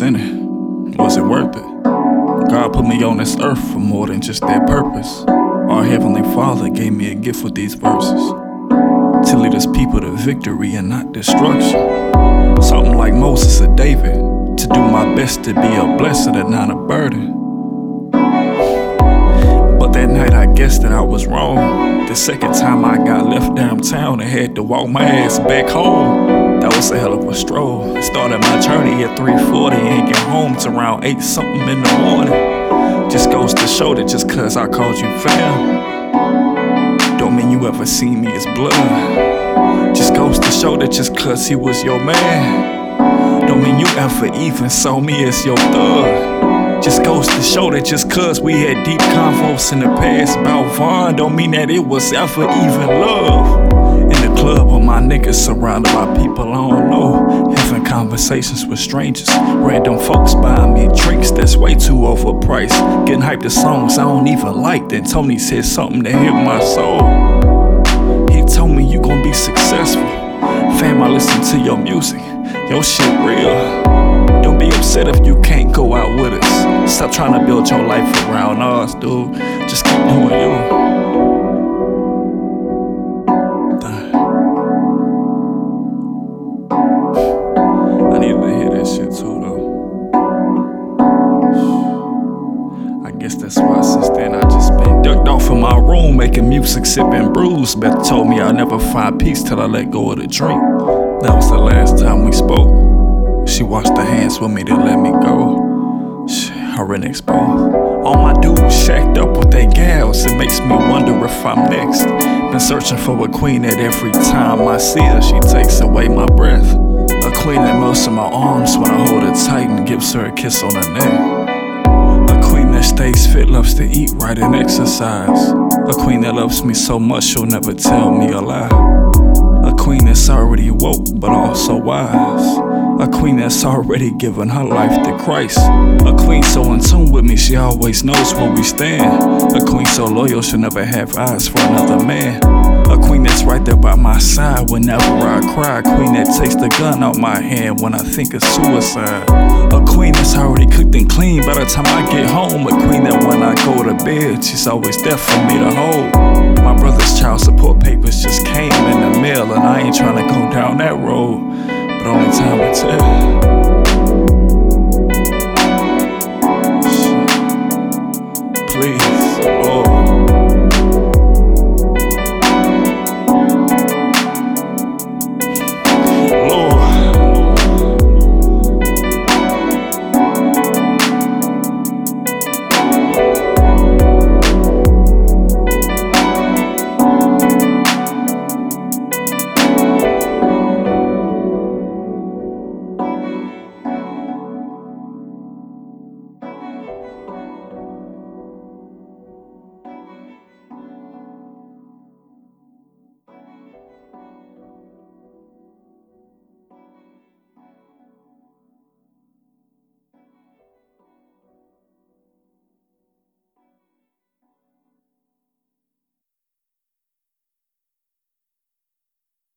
sinning? Was it worth it? God put me on this earth for more than just that purpose. Our Heavenly Father gave me a gift with these verses to lead His people to victory and not destruction. Something like Moses or David, to do my best to be a blessing and not a burden. But that night I guessed that I was wrong. The second time I got left downtown and had to walk my ass back home. That was a hell of a stroll. Started my journey at 3:40 and get home to around 8 something in the morning. Just goes to show that just cause I called you fam, don't mean you ever seen me as blood. Just goes to show that just cause he was your man, don't mean you ever even saw me as your thug. Just goes to show that just cause we had deep convos in the past about Vaughn, don't mean that it was ever even love. Club with my niggas surrounded by people I don't know. Having conversations with strangers. Random folks buying me drinks that's way too overpriced. Getting hyped to songs I don't even like. Then Tony said something that hit my soul. He told me you gon' be successful. Fam, I listen to your music. Your shit real. Don't be upset if you can't go out with us. Stop trying to build your life around us, dude. Just my room making music, sipping brews. Beth told me I'll never find peace till I let go of the drink. That was the last time we spoke. She washed her hands with me to let me go. Shit, I really exposed. All my dudes shacked up with they gals. It makes me wonder if I'm next. Been searching for a queen that every time I see her, she takes away my breath. A queen that melts in my arms when I hold her tight and gives her a kiss on the neck. That stays fit, loves to eat right and exercise. A queen that loves me so much she'll never tell me a lie. A queen that's already woke but also wise. A queen that's already given her life to Christ. A queen so in tune with me, she always knows where we stand. A queen so loyal, she'll never have eyes for another man. A queen that's right there by my side whenever I cry. A queen that takes the gun out my hand when I think of suicide. A and clean by the time I get home. A queen that when I go to bed, she's always there for me to hold. My brother's child support